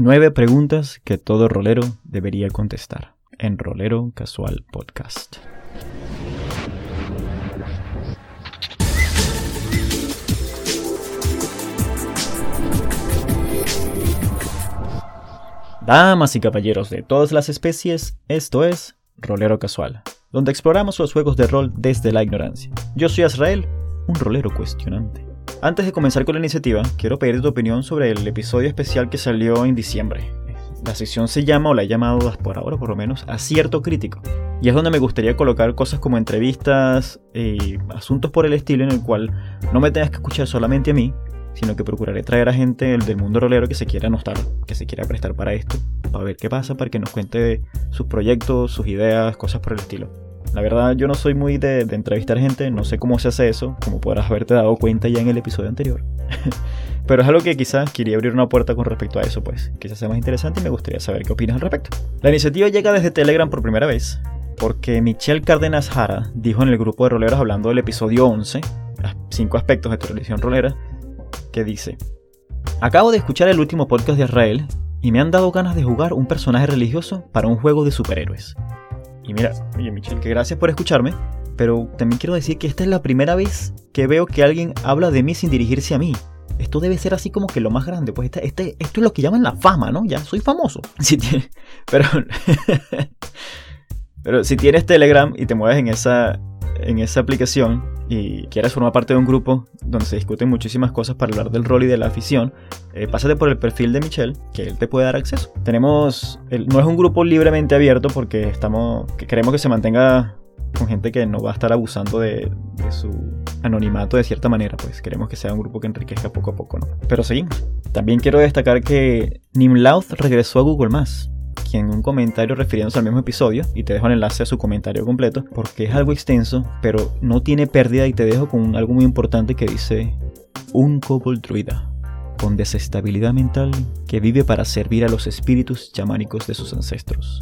Nueve preguntas que todo rolero debería contestar en Rolero Casual Podcast. Damas y caballeros de todas las especies, esto es Rolero Casual, donde exploramos los juegos de rol desde la ignorancia. Yo soy Azrael, un rolero cuestionante. Antes de comenzar con la iniciativa, quiero pedir tu opinión sobre el episodio especial que salió en diciembre. La sección se llama, o la he llamado por ahora por lo menos, Acierto Crítico. Y es donde me gustaría colocar cosas como entrevistas y asuntos por el estilo en el cual no me tengas que escuchar solamente a mí, sino que procuraré traer a gente del mundo rolero que se quiera anotar, que se quiera prestar para esto, para ver qué pasa, para que nos cuente sus proyectos, sus ideas, cosas por el estilo. La verdad, yo no soy muy de, entrevistar gente, no sé cómo se hace eso, como podrás haberte dado cuenta ya en el episodio anterior. Pero es algo que quizás quería abrir una puerta con respecto a eso, pues quizás sea más interesante y me gustaría saber qué opinas al respecto. La iniciativa llega desde Telegram por primera vez, porque Michelle Cárdenas Jara dijo en el grupo de roleros hablando del episodio 11, los cinco aspectos de tu religión rolera, que dice, acabo de escuchar el último podcast de Israel y me han dado ganas de jugar un personaje religioso para un juego de superhéroes. Y mira, oye Michelle, que gracias por escucharme, pero también quiero decir que esta es la primera vez que veo que alguien habla de mí sin dirigirse a mí. Esto debe ser así como que lo más grande, pues este, este esto es lo que llaman la fama, ¿no? Ya soy famoso. pero, pero si tienes Telegram y te mueves en esa, en esa aplicación y quieres formar parte de un grupo donde se discuten muchísimas cosas para hablar del rol y de la afición, eh, pásate por el perfil de Michelle, que él te puede dar acceso. Tenemos, no es un grupo libremente abierto porque estamos, que queremos que se mantenga con gente que no va a estar abusando de, de, su anonimato de cierta manera, pues queremos que sea un grupo que enriquezca poco a poco, ¿no? Pero seguimos. También quiero destacar que Nimlauth regresó a Google quien un comentario refiriéndose al mismo episodio, y te dejo el enlace a su comentario completo, porque es algo extenso, pero no tiene pérdida y te dejo con algo muy importante que dice un kobold druida con desestabilidad mental que vive para servir a los espíritus chamánicos de sus ancestros.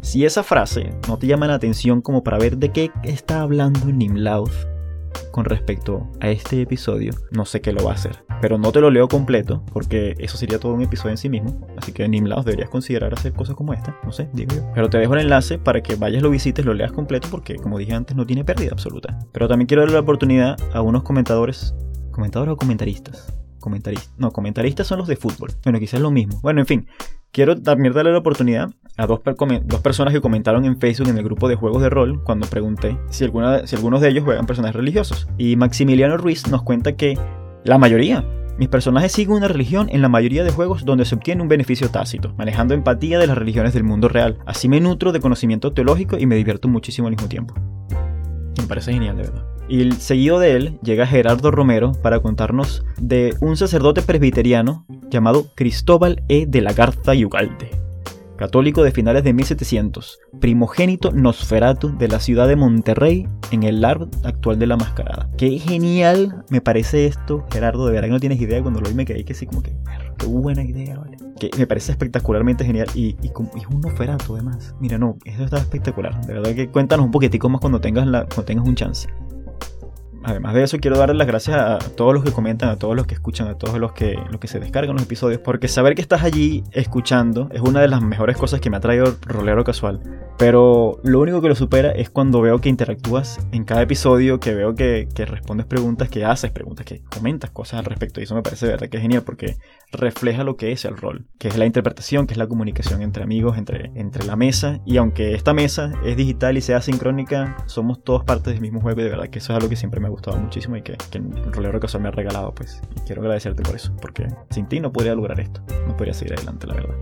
Si esa frase no te llama la atención como para ver de qué está hablando Nimlauth con respecto a este episodio, no sé qué lo va a hacer. Pero no te lo leo completo, porque eso sería todo un episodio en sí mismo. Así que en Imlaos deberías considerar hacer cosas como esta. No sé, digo yo. Pero te dejo el enlace para que vayas, lo visites, lo leas completo, porque como dije antes, no tiene pérdida absoluta. Pero también quiero darle la oportunidad a unos comentadores. ¿Comentadores o comentaristas? Comentaristas. No, comentaristas son los de fútbol. Bueno, quizás lo mismo. Bueno, en fin. Quiero también darle la oportunidad a dos, dos, personas que comentaron en Facebook en el grupo de juegos de rol cuando pregunté si, alguna, si algunos de ellos juegan personajes religiosos. Y Maximiliano Ruiz nos cuenta que la mayoría. Mis personajes siguen una religión en la mayoría de juegos donde se obtiene un beneficio tácito, manejando empatía de las religiones del mundo real. Así me nutro de conocimiento teológico y me divierto muchísimo al mismo tiempo. Me parece genial, de verdad. Y seguido de él llega Gerardo Romero para contarnos de un sacerdote presbiteriano llamado Cristóbal E. de la Garza Ugalde, católico de finales de 1700, primogénito Nosferatu de la ciudad de Monterrey en el LARP actual de la Mascarada. Qué genial me parece esto, Gerardo, de verdad que no tienes idea, cuando lo vi me quedé que sí como que, qué buena idea, ¿vale? Que me parece espectacularmente genial y, y, es un Nosferatu además. Mira, no, eso está espectacular, de verdad que cuéntanos un poquitico más cuando tengas, la, cuando tengas un chance además de eso, quiero darle las gracias a todos los que comentan, a todos los que escuchan, a todos los que, los que se descargan los episodios, porque saber que estás allí escuchando es una de las mejores cosas que me ha traído Rolero Casual. Pero lo único que lo supera es cuando veo que interactúas en cada episodio, que veo que, que respondes preguntas, que haces preguntas, que comentas cosas al respecto. Y eso me parece de verdad que es genial porque refleja lo que es el rol, que es la interpretación, que es la comunicación entre amigos, entre, entre la mesa. Y aunque esta mesa es digital y sea sincrónica, somos todos partes del mismo juego y de verdad que eso es algo que siempre me ha gustado muchísimo y que, que el rolero casual me ha regalado. pues Y quiero agradecerte por eso, porque sin ti no podría lograr esto, no podría seguir adelante, la verdad.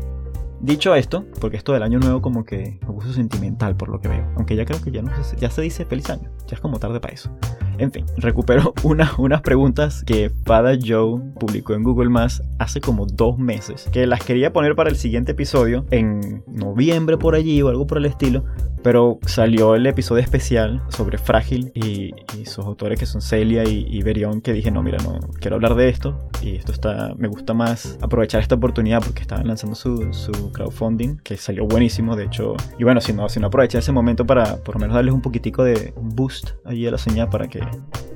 Dicho esto, porque esto del año nuevo como que me puso sentimental por lo que veo. Aunque ya creo que ya no se, ya se dice feliz año. Ya es como tarde para eso. En fin, recupero una, unas preguntas que Pada Joe publicó en Google Más hace como dos meses. Que las quería poner para el siguiente episodio en noviembre por allí o algo por el estilo. Pero salió el episodio especial sobre Frágil y, sus autores que son Celia y, y, Berión que dije, no, mira, no quiero hablar de esto. Y esto está, me gusta más aprovechar esta oportunidad porque estaban lanzando su, su crowdfunding, que salió buenísimo, de hecho. Y bueno, si no, si no aproveché ese momento para por lo menos darles un poquitico de boost allí a la señal para que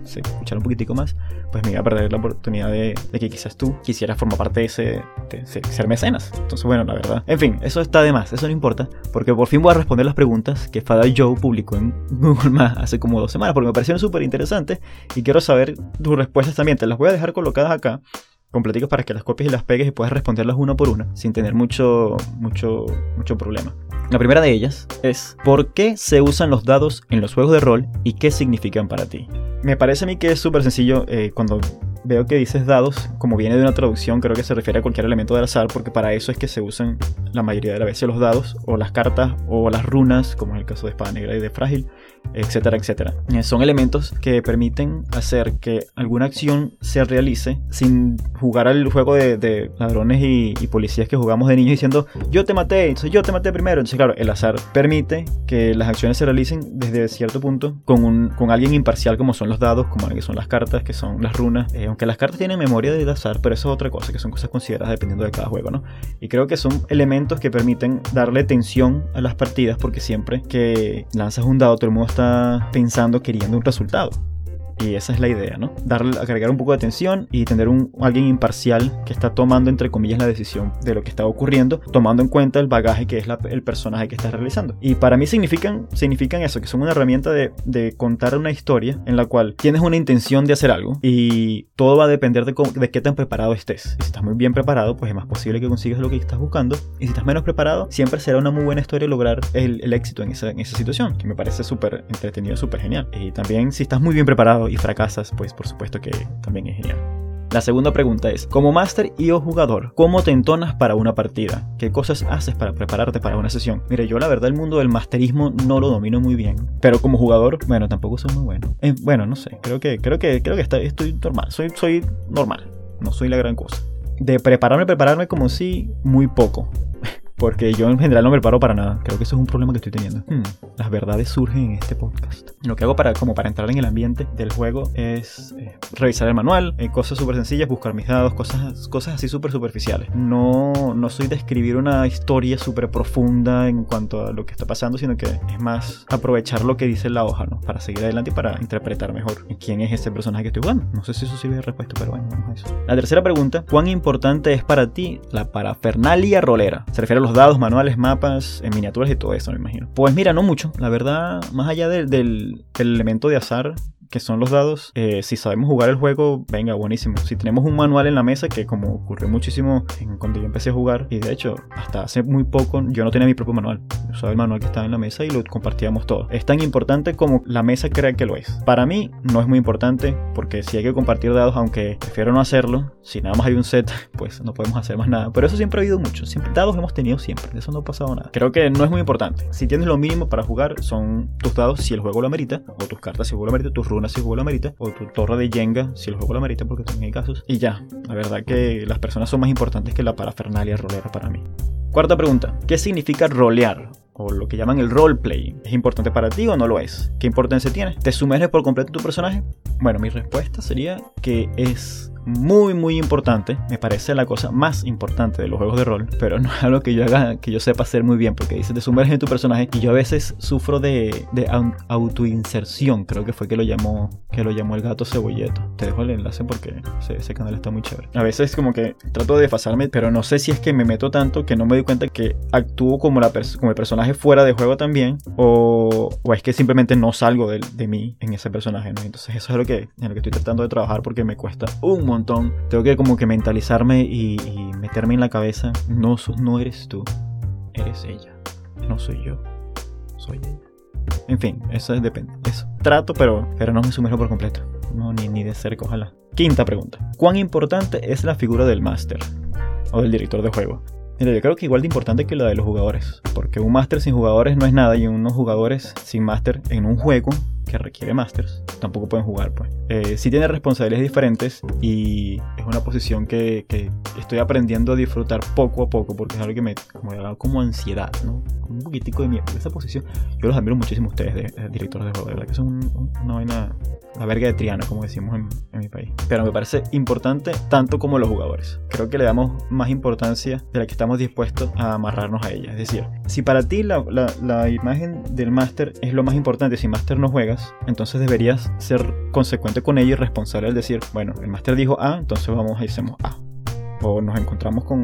se escuchara un poquitico más, pues me iba a perder la oportunidad de, que quizás tú quisieras formar parte de ese, de ser mecenas. Entonces, bueno, la verdad. En fin, eso está de más, eso no importa, porque por fin voy a responder las preguntas que Fada Joe publicó en Google Maps hace como dos semanas, porque me parecieron súper interesantes y quiero saber tus respuestas también. Te las voy a dejar colocadas acá completicos para que las copies y las pegues y puedas responderlas una por una sin tener mucho, mucho, mucho problema. La primera de ellas es ¿por qué se usan los dados en los juegos de rol y qué significan para ti? Me parece a mí que es súper sencillo eh, cuando veo que dices dados, como viene de una traducción, creo que se refiere a cualquier elemento del azar, porque para eso es que se usan la mayoría de las veces los dados, o las cartas, o las runas, como en el caso de espada negra y de frágil, etcétera, etcétera. Eh, son elementos que permiten hacer que alguna acción se realice sin jugar al juego de, ladrones y, policías que jugamos de niños diciendo yo te maté, entonces yo te maté primero. Entonces, claro, el azar permite que las acciones se realicen desde cierto punto con, un, con alguien imparcial como son los dados, como que son las cartas, que son las runas. Eh, aunque las cartas tienen memoria de azar, pero eso es otra cosa, que son cosas consideradas dependiendo de cada juego, ¿no? Y creo que son elementos que permiten darle tensión a las partidas porque siempre que lanzas un dado todo el mundo está pensando, queriendo un resultado. Y esa es la idea, ¿no? Darle, agregar un poco de atención y tener un, alguien imparcial que está tomando, entre comillas, la decisión de lo que está ocurriendo, tomando en cuenta el bagaje que es el personaje que está realizando. Y para mí significan, significan eso, que son una herramienta de, de, contar una historia en la cual tienes una intención de hacer algo y todo va a depender de, de qué tan preparado estés. Y si estás muy bien preparado, pues es más posible que consigas lo que estás buscando. Y si estás menos preparado, siempre será una muy buena historia lograr el, el éxito en esa, en esa situación, que me parece súper entretenido, súper genial. Y también si estás muy bien preparado, y fracasas, pues por supuesto que también es genial. La segunda pregunta es, como máster y o jugador, ¿cómo te entonas para una partida? ¿Qué cosas haces para prepararte para una sesión? Mire, yo la verdad el mundo del masterismo no lo domino muy bien, pero como jugador, bueno, tampoco soy muy bueno. Eh, bueno, no sé, creo que creo que creo que está, estoy normal, soy soy normal, no soy la gran cosa. De prepararme, prepararme como si muy poco. Porque yo en general no me preparo para nada. Creo que eso es un problema que estoy teniendo. Hmm, las verdades surgen en este podcast. Lo que hago para, como para entrar en el ambiente del juego es eh, revisar el manual, eh, cosas súper sencillas, buscar mis dados, cosas, cosas así súper superficiales. No, no soy de escribir una historia súper profunda en cuanto a lo que está pasando, sino que es más aprovechar lo que dice la hoja, ¿no? Para seguir adelante y para interpretar mejor quién es ese personaje que estoy jugando. No sé si eso sirve de respuesta, pero bueno, vamos a eso. La tercera pregunta, ¿cuán importante es para ti la parafernalia rolera? Se refiere a los dados, manuales, mapas, en miniaturas y todo eso, me imagino. Pues mira, no mucho. La verdad, más allá del, del elemento de azar, que son los dados, eh, si sabemos jugar el juego, venga, buenísimo. Si tenemos un manual en la mesa, que como ocurrió muchísimo en, cuando yo empecé a jugar, y de hecho, hasta hace muy poco yo no tenía mi propio manual. Usaba el manual que estaba en la mesa y lo compartíamos todo. Es tan importante como la mesa crea que lo es. Para mí, no es muy importante, porque si hay que compartir dados, aunque prefiero no hacerlo, si nada más hay un set, pues no podemos hacer más nada. Pero eso siempre ha habido mucho. Siempre, dados hemos tenido siempre. De eso no ha pasado nada. Creo que no es muy importante. Si tienes lo mínimo para jugar, son tus dados si el juego lo amerita, o tus cartas si el juego lo amerita, tus si el juego lo amerita, o tu torre de Jenga si el juego lo amerita, porque también hay casos. Y ya, la verdad que las personas son más importantes que la parafernalia rolera para mí. Cuarta pregunta, ¿qué significa rolear? O lo que llaman el roleplay. ¿Es importante para ti o no lo es? ¿Qué importancia tiene? ¿Te sumerges por completo en tu personaje? Bueno, mi respuesta sería que es muy muy importante, me parece la cosa más importante de los juegos de rol, pero no es algo que yo haga, que yo sepa hacer muy bien, porque dices te sumerges en tu personaje y yo a veces sufro de, de autoinserción, creo que fue que lo llamó que lo llamó el gato cebolleto. Te dejo el enlace porque ese, canal está muy chévere. A veces como que trato de desfasarme, pero no sé si es que me meto tanto que no me doy cuenta que actúo como, la como el personaje fuera de juego también, o, o es que simplemente no salgo de, de mí en ese personaje, ¿no? Entonces eso es lo que, en lo que estoy tratando de trabajar porque me cuesta un montón tengo que como que mentalizarme y, meterme en la cabeza. No, no eres tú, eres ella. No soy yo, soy ella. En fin, eso es, depende. Eso. Trato, pero, pero no me sumerjo por completo. No, ni, ni de cerca, ojalá. Quinta pregunta. ¿Cuán importante es la figura del máster? O del director de juego. Mira, yo creo que igual de importante que la de los jugadores. Porque un máster sin jugadores no es nada y unos jugadores sin máster en un juego que requiere masters, tampoco pueden jugar, pues. Eh, sí tiene responsabilidades diferentes y es una posición que, que, estoy aprendiendo a disfrutar poco a poco porque es algo que me como, como ansiedad, ¿no? Un poquitico de miedo. Esa posición, yo los admiro muchísimo a ustedes, de, directores de juego, de verdad que son una vaina, la verga de Triana, como decimos en, en, mi país. Pero me parece importante tanto como los jugadores. Creo que le damos más importancia de la que estamos dispuestos a amarrarnos a ella. Es decir, si para ti la, la, la imagen del máster es lo más importante, si máster no juega, entonces deberías ser consecuente con ello y responsable al decir, bueno, el máster dijo A, entonces vamos y hacemos A. O nos encontramos con,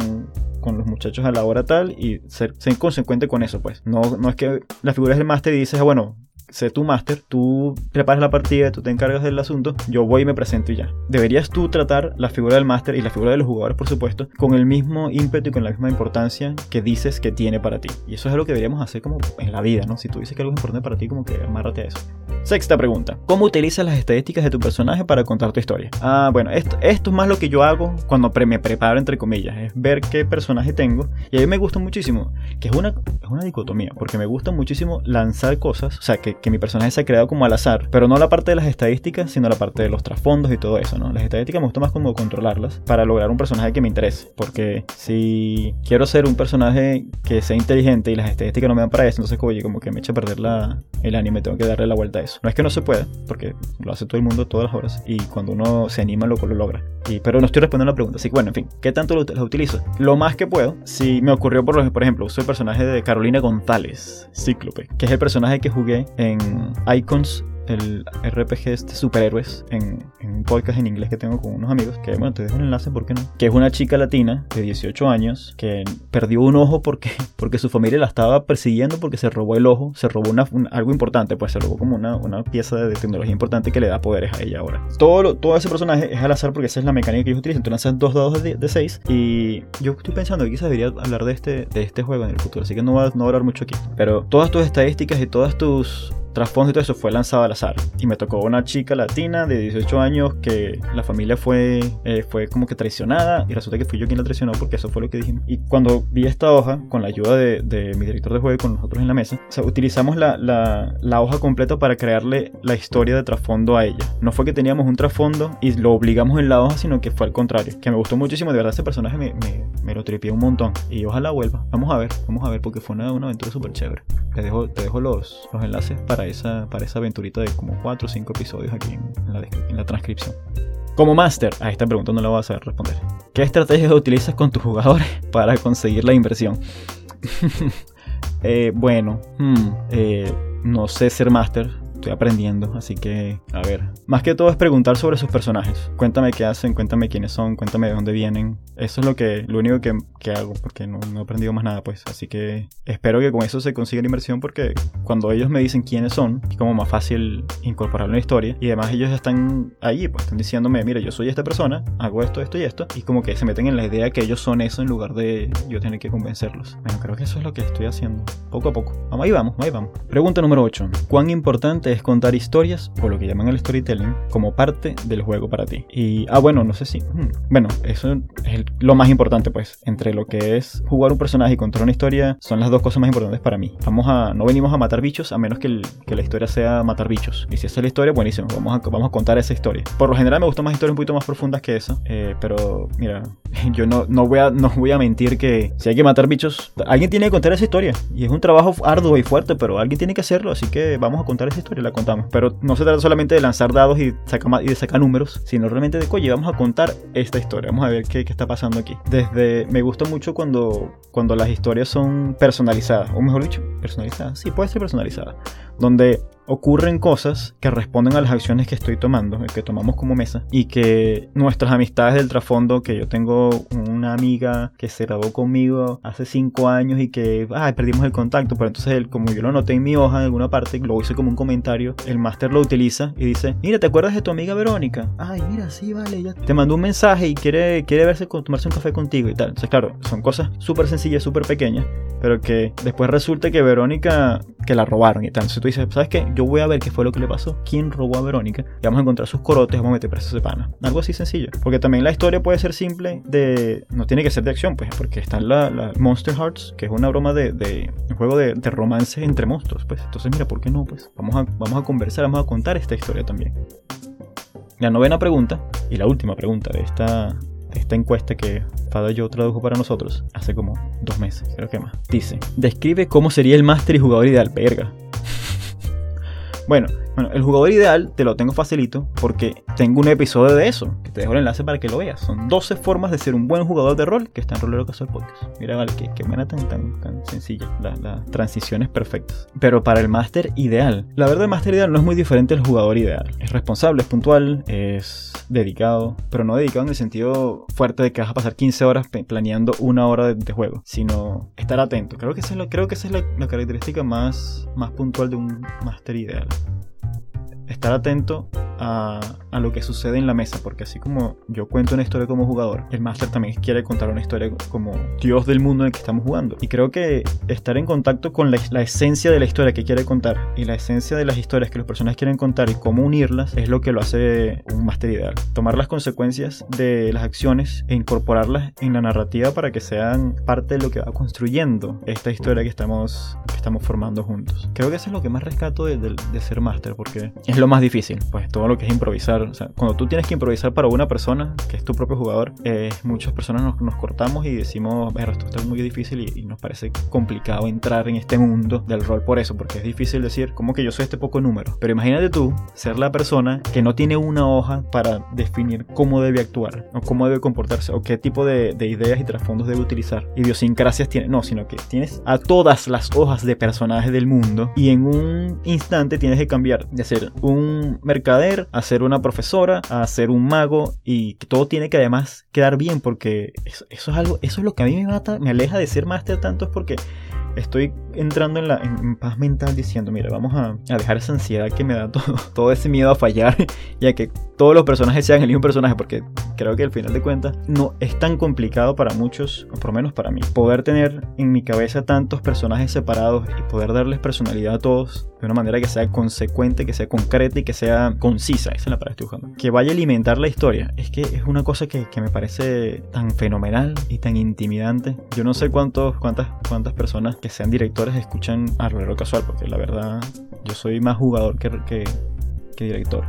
con los muchachos a la hora tal y ser, ser consecuente con eso, pues. No, no es que la figura es el máster y dices, ah, bueno, sé tu máster, tú preparas la partida, tú te encargas del asunto, yo voy y me presento y ya. Deberías tú tratar la figura del máster y la figura de los jugadores, por supuesto, con el mismo ímpetu y con la misma importancia que dices que tiene para ti. Y eso es algo que deberíamos hacer como en la vida, ¿no? Si tú dices que algo es importante para ti, como que amárrate a eso. Sexta pregunta. ¿Cómo utilizas las estadísticas de tu personaje para contar tu historia? Ah, bueno, esto, esto es más lo que yo hago cuando me preparo, entre comillas. Es ver qué personaje tengo. Y a mí me gusta muchísimo, que es una, es una dicotomía, porque me gusta muchísimo lanzar cosas, o sea, que, que mi personaje se ha creado como al azar, pero no la parte de las estadísticas, sino la parte de los trasfondos y todo eso, ¿no? Las estadísticas me gusta más como controlarlas para lograr un personaje que me interese, porque si quiero ser un personaje que sea inteligente y las estadísticas no me dan para eso, entonces como, como que me echa a perder la, el anime, tengo que darle la vuelta a eso. No es que no se pueda, porque lo hace todo el mundo todas las horas y cuando uno se anima lo, lo logra. Y, pero no estoy respondiendo a la pregunta, así que bueno, en fin, ¿qué tanto lo, utilizo? Lo más que puedo, si me ocurrió por, por ejemplo, uso el personaje de Carolina González, Cíclope, que es el personaje que jugué en Icons el RPG este superhéroes en, un podcast en inglés que tengo con unos amigos, que bueno, te dejo un enlace, ¿por qué no? Que es una chica latina de 18 años que perdió un ojo porque, porque su familia la estaba persiguiendo porque se robó el ojo, se robó una, algo importante, pues se robó como una, una pieza de tecnología importante que le da poderes a ella ahora. Todo, todo ese personaje es al azar porque esa es la mecánica que ellos utilizan. Tú lanzas dos dados de, 6 y yo estoy pensando que quizás debería hablar de este, de este juego en el futuro, así que no va, no a hablar mucho aquí. Pero todas tus estadísticas y todas tus trasfondo y todo eso fue lanzado al azar. Y me tocó una chica latina de 18 años que la familia fue, eh, fue como que traicionada y resulta que fui yo quien la traicionó porque eso fue lo que dijimos. Y cuando vi esta hoja, con la ayuda de, de mi director de juego y con nosotros en la mesa, o sea, utilizamos la, la, la, hoja completa para crearle la historia de trasfondo a ella. No fue que teníamos un trasfondo y lo obligamos en la hoja, sino que fue al contrario. Que me gustó muchísimo, de verdad ese personaje me, me, me lo tripié un montón. Y ojalá vuelva. Vamos a ver, vamos a ver porque fue una, una aventura súper chévere. Te dejo, te dejo los, los enlaces para esa, para esa aventurita de como 4 o 5 episodios aquí en, la, transcripción. Como máster, a esta pregunta no la voy a saber responder. ¿Qué estrategias utilizas con tus jugadores para conseguir la inversión? eh, bueno, hmm, eh, no sé ser máster, estoy aprendiendo, así que, a ver. Más que todo es preguntar sobre sus personajes. Cuéntame qué hacen, cuéntame quiénes son, cuéntame de dónde vienen. Eso es lo que, lo único que, que hago, porque no, no, he aprendido más nada, pues. Así que espero que con eso se consiga la inversión, porque cuando ellos me dicen quiénes son, es como más fácil incorporarlo en la historia. Y además ellos están ahí, pues están diciéndome, mira, yo soy esta persona, hago esto, esto y esto. Y como que se meten en la idea que ellos son eso en lugar de yo tener que convencerlos. Bueno, creo que eso es lo que estoy haciendo, poco a poco. Vamos, ahí vamos, ahí vamos. Pregunta número 8. ¿Cuán importante es contar historias, o lo que llaman el storytelling, como parte del juego para ti. Y, ah, bueno, no sé si... Hmm, bueno, eso es lo más importante, pues. Entre lo que es jugar un personaje y contar una historia, son las dos cosas más importantes para mí. Vamos a... No venimos a matar bichos, a menos que, la historia sea matar bichos. Y si esa es la historia, buenísimo. Vamos a, vamos a contar esa historia. Por lo general me gustan más historias un poquito más profundas que eso. Eh, pero, mira, yo no, no, voy a, no voy a mentir que si hay que matar bichos, alguien tiene que contar esa historia. Y es un trabajo arduo y fuerte, pero alguien tiene que hacerlo. Así que vamos a contar esa historia, la contamos. Pero no se trata solamente de lanzar dados y, y de sacar números, sino realmente de, oye, vamos a contar esta historia, vamos a ver qué, qué, está pasando aquí. Desde, me gusta mucho cuando, cuando las historias son personalizadas, o mejor dicho, personalizadas, sí, puede ser personalizada, donde ocurren cosas que responden a las acciones que estoy tomando, que tomamos como mesa, y que nuestras amistades del trasfondo, que yo tengo una amiga que se grabó conmigo hace cinco años y que, ay, perdimos el contacto, pero entonces él, como yo lo noté en mi hoja en alguna parte, lo hice como un comentario, el máster lo utiliza y dice, mira, ¿te acuerdas de tu amiga Verónica? Ay, mira, sí, vale, ya te mandó un mensaje y quiere, quiere verse, tomarse un café contigo y tal. Entonces, claro, son cosas súper sencillas, súper pequeñas, pero que después resulta que Verónica, que la robaron y tal. Entonces tú dices, ¿sabes qué? Yo voy a ver qué fue lo que le pasó, quién robó a Verónica, y vamos a encontrar sus corotes, vamos a meter presos de pana. Algo así sencillo. Porque también la historia puede ser simple de... No tiene que ser de acción, pues, porque está la, la Monster Hearts, que es una broma de, juego de, de, romance entre monstruos, pues. Entonces, mira, ¿por qué no? Pues vamos a, vamos a conversar, vamos a contar esta historia también. La novena pregunta, y la última pregunta de esta, esta encuesta que Fada yo tradujo para nosotros hace como dos meses, creo que más. Dice, describe cómo sería el máster y jugador ideal, verga. Bueno, Bueno, el jugador ideal te lo tengo facilito porque tengo un episodio de eso, que te dejo el enlace para que lo veas. Son 12 formas de ser un buen jugador de rol que está en Rolero Casual Podcast. Mira, vale, qué, qué manera tan, tan, tan sencilla. Las transiciones perfectas. Pero para el máster ideal, la verdad el máster ideal no es muy diferente al jugador ideal. Es responsable, es puntual, es dedicado, pero no dedicado en el sentido fuerte de que vas a pasar 15 horas planeando una hora de, juego, sino estar atento. Creo que esa es, lo, creo que esa es la, la característica más, más puntual de un máster ideal estar atento a, lo que sucede en la mesa, porque así como yo cuento una historia como jugador, el máster también quiere contar una historia como Dios del mundo en el que estamos jugando. Y creo que estar en contacto con la, esencia de la historia que quiere contar y la esencia de las historias que los personajes quieren contar y cómo unirlas es lo que lo hace un máster ideal. Tomar las consecuencias de las acciones e incorporarlas en la narrativa para que sean parte de lo que va construyendo esta historia que estamos, que estamos formando juntos. Creo que eso es lo que más rescato de, de ser máster, porque es lo más difícil, pues todo lo que es improvisar. O sea, cuando tú tienes que improvisar para una persona, que es tu propio jugador, eh, muchas personas nos, nos, cortamos y decimos, esto está muy difícil y, nos parece complicado entrar en este mundo del rol por eso, porque es difícil decir, como que yo soy este poco número. Pero imagínate tú ser la persona que no tiene una hoja para definir cómo debe actuar, o cómo debe comportarse, o qué tipo de, de ideas y trasfondos debe utilizar. Idiosincrasias tiene, no, sino que tienes a todas las hojas de personajes del mundo y en un instante tienes que cambiar de ser un un a ser una profesora, a ser un mago y que todo tiene que además quedar bien porque eso, es algo, eso es lo que a mí me mata, me aleja de ser máster tanto es porque estoy entrando en, la, paz mental diciendo, mira, vamos a, dejar esa ansiedad que me da todo, todo ese miedo a fallar y a que todos los personajes sean el mismo personaje, porque creo que al final de cuentas no es tan complicado para muchos, o por lo menos para mí, poder tener en mi cabeza tantos personajes separados y poder darles personalidad a todos de una manera que sea consecuente, que sea concreta y que sea concisa, esa es la palabra que estoy buscando. Que vaya a alimentar la historia, es que es una cosa que, que me parece tan fenomenal y tan intimidante. Yo no sé cuántos, cuántas, cuántas personas que sean directores escuchan a Rolero Casual, porque la verdad yo soy más jugador que, que, que director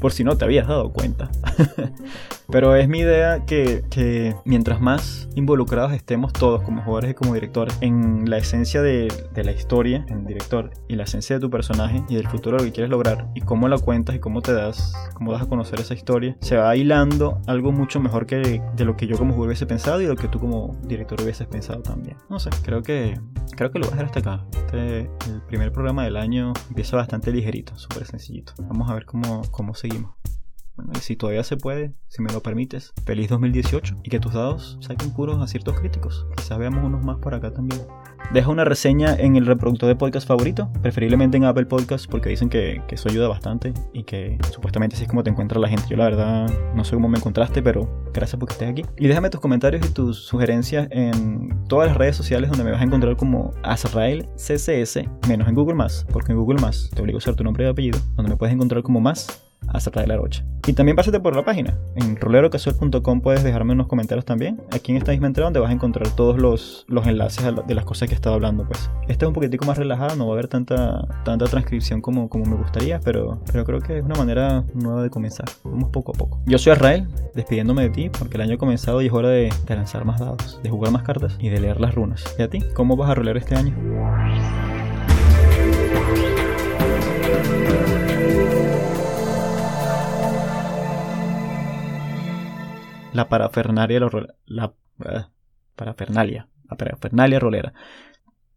por si no te habías dado cuenta. Pero es mi idea que, que, mientras más involucrados estemos todos como jugadores y como directores en la esencia de, de, la historia, en director, y la esencia de tu personaje y del futuro lo que quieres lograr, y cómo la cuentas y cómo te das, cómo das a conocer esa historia, se va hilando algo mucho mejor que de lo que yo como jugador hubiese pensado y lo que tú como director hubieses pensado también. No sé, creo que, creo que lo voy a dejar hasta acá. Este, el primer programa del año empieza bastante ligerito, súper sencillito. Vamos a ver cómo, cómo seguimos. Bueno, y si todavía se puede, si me lo permites, feliz 2018 y que tus dados saquen puros a ciertos críticos. Quizás veamos unos más por acá también. Deja una reseña en el reproductor de podcast favorito, preferiblemente en Apple Podcast, porque dicen que, eso ayuda bastante y que supuestamente así es como te encuentra la gente. Yo la verdad no sé cómo me encontraste, pero gracias por que estés aquí. Y déjame tus comentarios y tus sugerencias en todas las redes sociales donde me vas a encontrar como Azrael CSS, menos en Google porque en Google te obligo a usar tu nombre y apellido, donde me puedes encontrar como más hasta de la rocha. Y también pásate por la página. En rolerocasual.com puedes dejarme unos comentarios también. Aquí en esta misma entrada donde vas a encontrar todos los, los enlaces de las cosas que he estado hablando. Pues esta es un poquitico más relajada, no va a haber tanta, tanta transcripción como, como me gustaría, pero, pero creo que es una manera nueva de comenzar. Vamos poco a poco. Yo soy Israel, despidiéndome de ti porque el año ha comenzado y es hora de, de lanzar más dados, de jugar más cartas y de leer las runas. ¿Y a ti? ¿Cómo vas a rolear este año? La parafernalia, la, la, eh, parafernalia, la parafernalia rolera.